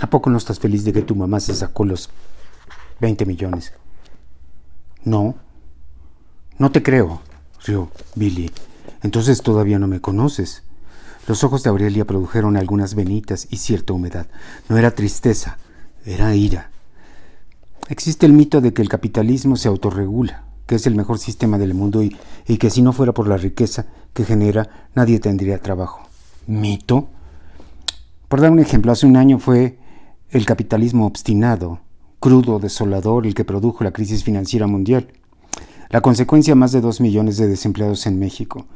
¿A poco no estás feliz de que tu mamá se sacó los 20 millones? No. No te creo, rió Billy. Entonces todavía no me conoces. Los ojos de Aurelia produjeron algunas venitas y cierta humedad. No era tristeza, era ira. Existe el mito de que el capitalismo se autorregula, que es el mejor sistema del mundo y, y que si no fuera por la riqueza que genera, nadie tendría trabajo. ¿Mito? Por dar un ejemplo, hace un año fue el capitalismo obstinado, crudo, desolador, el que produjo la crisis financiera mundial. La consecuencia, más de dos millones de desempleados en México,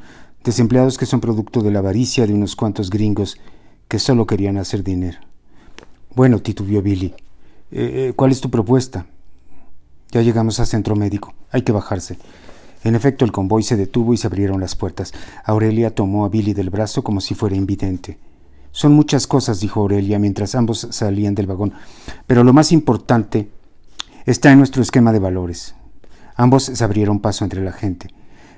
desempleados que son producto de la avaricia de unos cuantos gringos que solo querían hacer dinero. Bueno, titubió Billy, eh, eh, ¿cuál es tu propuesta? Ya llegamos a centro médico, hay que bajarse. En efecto, el convoy se detuvo y se abrieron las puertas. Aurelia tomó a Billy del brazo como si fuera invidente. Son muchas cosas, dijo Aurelia mientras ambos salían del vagón, pero lo más importante está en nuestro esquema de valores. Ambos se abrieron paso entre la gente.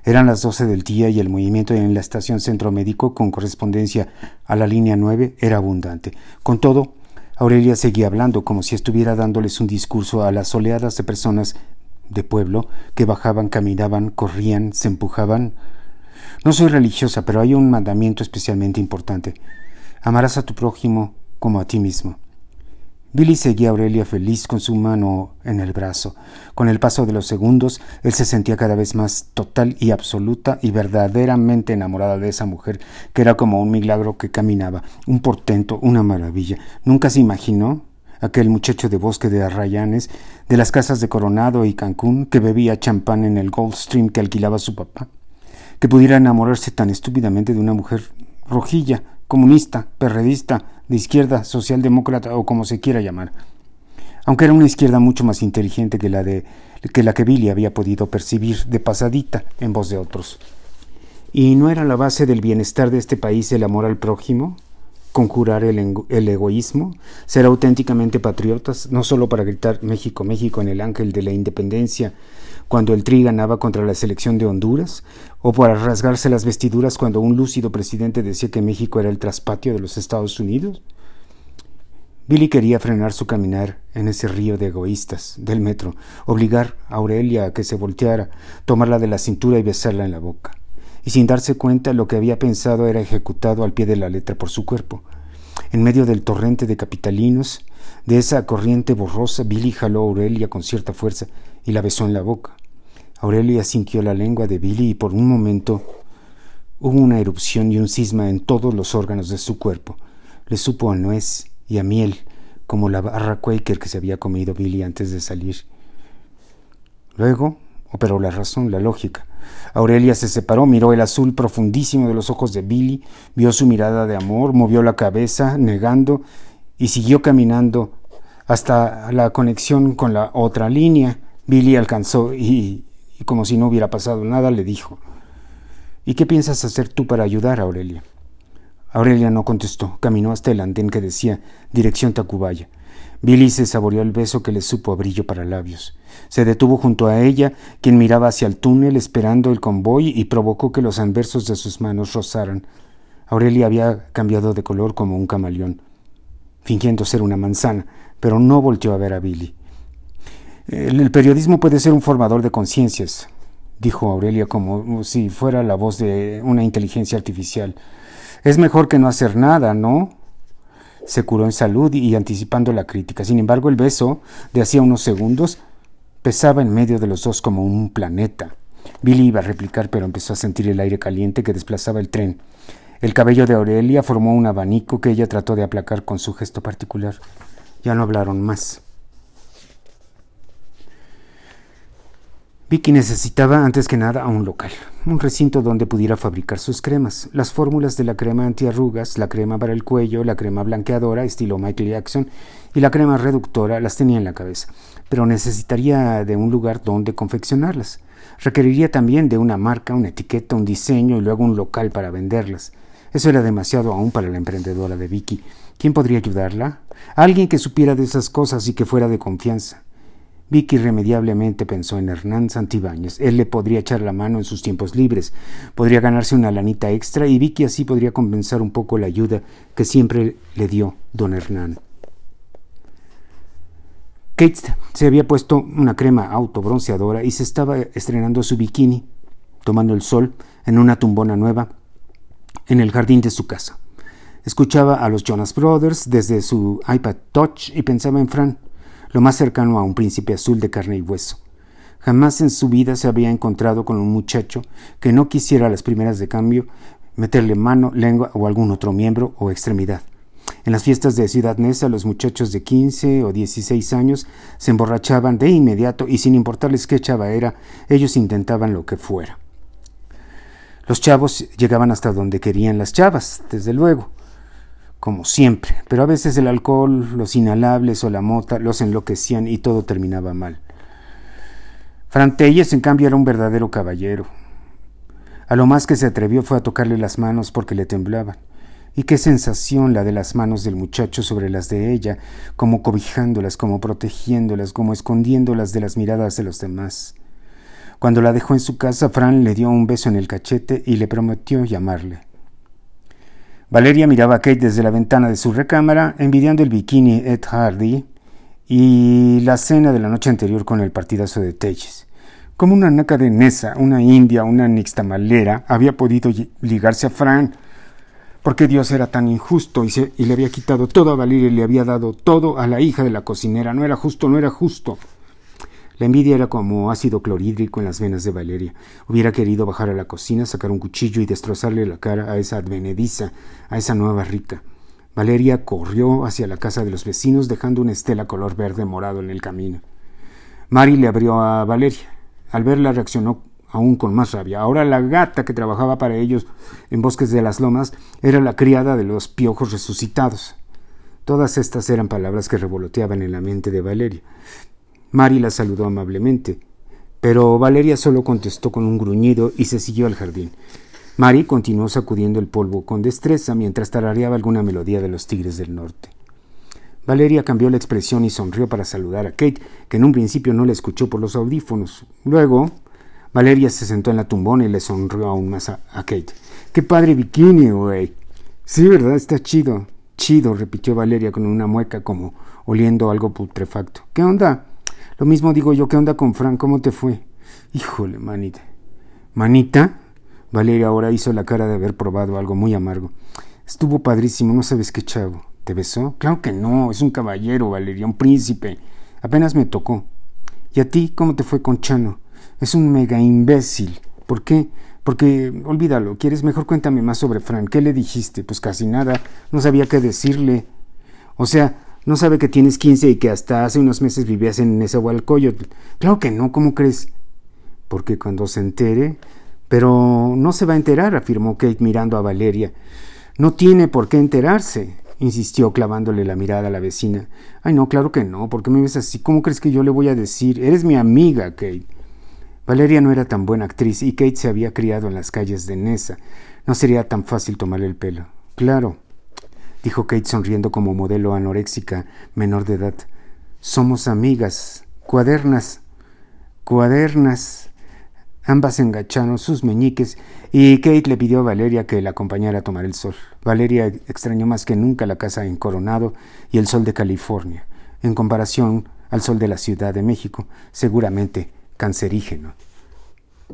Eran las doce del día y el movimiento en la estación Centro Médico con correspondencia a la línea 9 era abundante. Con todo, Aurelia seguía hablando como si estuviera dándoles un discurso a las oleadas de personas de pueblo que bajaban, caminaban, corrían, se empujaban. No soy religiosa, pero hay un mandamiento especialmente importante. Amarás a tu prójimo como a ti mismo. Billy seguía a Aurelia feliz con su mano en el brazo. Con el paso de los segundos, él se sentía cada vez más total y absoluta y verdaderamente enamorada de esa mujer, que era como un milagro que caminaba, un portento, una maravilla. Nunca se imaginó aquel muchacho de bosque de arrayanes, de las casas de Coronado y Cancún, que bebía champán en el Stream que alquilaba su papá, que pudiera enamorarse tan estúpidamente de una mujer rojilla, comunista, perredista, de izquierda, socialdemócrata o como se quiera llamar. Aunque era una izquierda mucho más inteligente que la, de, que, la que Billy había podido percibir de pasadita en voz de otros. ¿Y no era la base del bienestar de este país el amor al prójimo? conjurar el, el, egoísmo, ser auténticamente patriotas, no solo para gritar México, México en el ángel de la independencia, cuando el Tri ganaba contra la selección de Honduras, o para rasgarse las vestiduras cuando un lúcido presidente decía que México era el traspatio de los Estados Unidos? Billy quería frenar su caminar en ese río de egoístas del metro, obligar a Aurelia a que se volteara, tomarla de la cintura y besarla en la boca. Y sin darse cuenta lo que había pensado era ejecutado al pie de la letra por su cuerpo. En medio del torrente de capitalinos, de esa corriente borrosa, Billy jaló a Aurelia con cierta fuerza y la besó en la boca. Aurelia sintió la lengua de Billy y por un momento hubo una erupción y un cisma en todos los órganos de su cuerpo. Le supo a nuez y a miel, como la barra Quaker que se había comido Billy antes de salir. Luego operó la razón, la lógica. Aurelia se separó, miró el azul profundísimo de los ojos de Billy, vio su mirada de amor, movió la cabeza, negando, y siguió caminando hasta la conexión con la otra línea. Billy alcanzó y, como si no hubiera pasado nada, le dijo, ¿Y qué piensas hacer tú para ayudar a Aurelia? Aurelia no contestó, caminó hasta el andén que decía dirección Tacubaya. Billy se saboreó el beso que le supo a brillo para labios. Se detuvo junto a ella, quien miraba hacia el túnel esperando el convoy y provocó que los anversos de sus manos rozaran. Aurelia había cambiado de color como un camaleón, fingiendo ser una manzana, pero no volteó a ver a Billy. El, periodismo puede ser un formador de conciencias, dijo Aurelia como si fuera la voz de una inteligencia artificial. Es mejor que no hacer nada, ¿no? Se curó en salud y anticipando la crítica. Sin embargo, el beso de hacía unos segundos pesaba en medio de los dos como un planeta. Billy iba a replicar, pero empezó a sentir el aire caliente que desplazaba el tren. El cabello de Aurelia formó un abanico que ella trató de aplacar con su gesto particular. Ya no hablaron más. Vicky necesitaba antes que nada un local, un recinto donde pudiera fabricar sus cremas. Las fórmulas de la crema antiarrugas, la crema para el cuello, la crema blanqueadora estilo Michael Jackson y la crema reductora las tenía en la cabeza, pero necesitaría de un lugar donde confeccionarlas. Requeriría también de una marca, una etiqueta, un diseño y luego un local para venderlas. Eso era demasiado aún para la emprendedora de Vicky. ¿Quién podría ayudarla? Alguien que supiera de esas cosas y que fuera de confianza. Vicky irremediablemente pensó en Hernán Santibáñez. Él le podría echar la mano en sus tiempos libres, podría ganarse una lanita extra y Vicky así podría compensar un poco la ayuda que siempre le dio don Hernán. Kate se había puesto una crema autobronceadora y se estaba estrenando su bikini, tomando el sol en una tumbona nueva en el jardín de su casa. Escuchaba a los Jonas Brothers desde su iPad Touch y pensaba en Fran, lo más cercano a un príncipe azul de carne y hueso. Jamás en su vida se había encontrado con un muchacho que no quisiera las primeras de cambio meterle mano, lengua o algún otro miembro o extremidad. En las fiestas de Ciudad Neza, los muchachos de 15 o 16 años se emborrachaban de inmediato y sin importarles qué chava era, ellos intentaban lo que fuera. Los chavos llegaban hasta donde querían las chavas, desde luego, como siempre, pero a veces el alcohol, los inhalables o la mota los enloquecían y todo terminaba mal. Frantelles, en cambio, era un verdadero caballero. A lo más que se atrevió fue a tocarle las manos porque le temblaban. Y qué sensación la de las manos del muchacho sobre las de ella, como cobijándolas, como protegiéndolas, como escondiéndolas de las miradas de los demás. Cuando la dejó en su casa, Fran le dio un beso en el cachete y le prometió llamarle. Valeria miraba a Kate desde la ventana de su recámara, envidiando el bikini Ed Hardy y la cena de la noche anterior con el partidazo de Telles. Como una naca de Nesa, una india, una nixtamalera, había podido ligarse a Fran, porque Dios era tan injusto y, y le había quitado todo a Valeria y le había dado todo a la hija de la cocinera. No era justo, no era justo. La envidia era como ácido clorhídrico en las venas de Valeria. Hubiera querido bajar a la cocina, sacar un cuchillo y destrozarle la cara a esa advenediza, a esa nueva rica. Valeria corrió hacia la casa de los vecinos, dejando una estela color verde morado en el camino. Mari le abrió a Valeria. Al verla reaccionó aún con más rabia. Ahora la gata que trabajaba para ellos en Bosques de las Lomas era la criada de los piojos resucitados. Todas estas eran palabras que revoloteaban en la mente de Valeria. Mari la saludó amablemente, pero Valeria solo contestó con un gruñido y se siguió al jardín. Mari continuó sacudiendo el polvo con destreza mientras tarareaba alguna melodía de los Tigres del Norte. Valeria cambió la expresión y sonrió para saludar a Kate, que en un principio no la escuchó por los audífonos. Luego, Valeria se sentó en la tumbona y le sonrió aún más a, a Kate. ¡Qué padre bikini, güey! Sí, ¿verdad? Está chido. Chido, repitió Valeria con una mueca como oliendo algo putrefacto. ¿Qué onda? Lo mismo digo yo, ¿qué onda con Frank? ¿Cómo te fue? Híjole, manita. ¿Manita? Valeria ahora hizo la cara de haber probado algo muy amargo. Estuvo padrísimo, no sabes qué chavo. ¿Te besó? Claro que no, es un caballero, Valeria, un príncipe. Apenas me tocó. ¿Y a ti cómo te fue con Chano? Es un mega imbécil. ¿Por qué? Porque, olvídalo, ¿quieres mejor cuéntame más sobre Frank? ¿Qué le dijiste? Pues casi nada, no sabía qué decirle. O sea, no sabe que tienes 15 y que hasta hace unos meses vivías en Nezahualcóyotl. Claro que no, ¿cómo crees? Porque cuando se entere... Pero no se va a enterar, afirmó Kate mirando a Valeria. No tiene por qué enterarse, insistió clavándole la mirada a la vecina. Ay, no, claro que no, ¿por qué me ves así? ¿Cómo crees que yo le voy a decir? Eres mi amiga, Kate. Valeria no era tan buena actriz y Kate se había criado en las calles de Nesa. No sería tan fácil tomarle el pelo. Claro, dijo Kate sonriendo como modelo anoréxica menor de edad. Somos amigas, cuadernas, cuadernas. Ambas engacharon sus meñiques y Kate le pidió a Valeria que la acompañara a tomar el sol. Valeria extrañó más que nunca la casa en Coronado y el sol de California, en comparación al sol de la Ciudad de México, seguramente cancerígeno.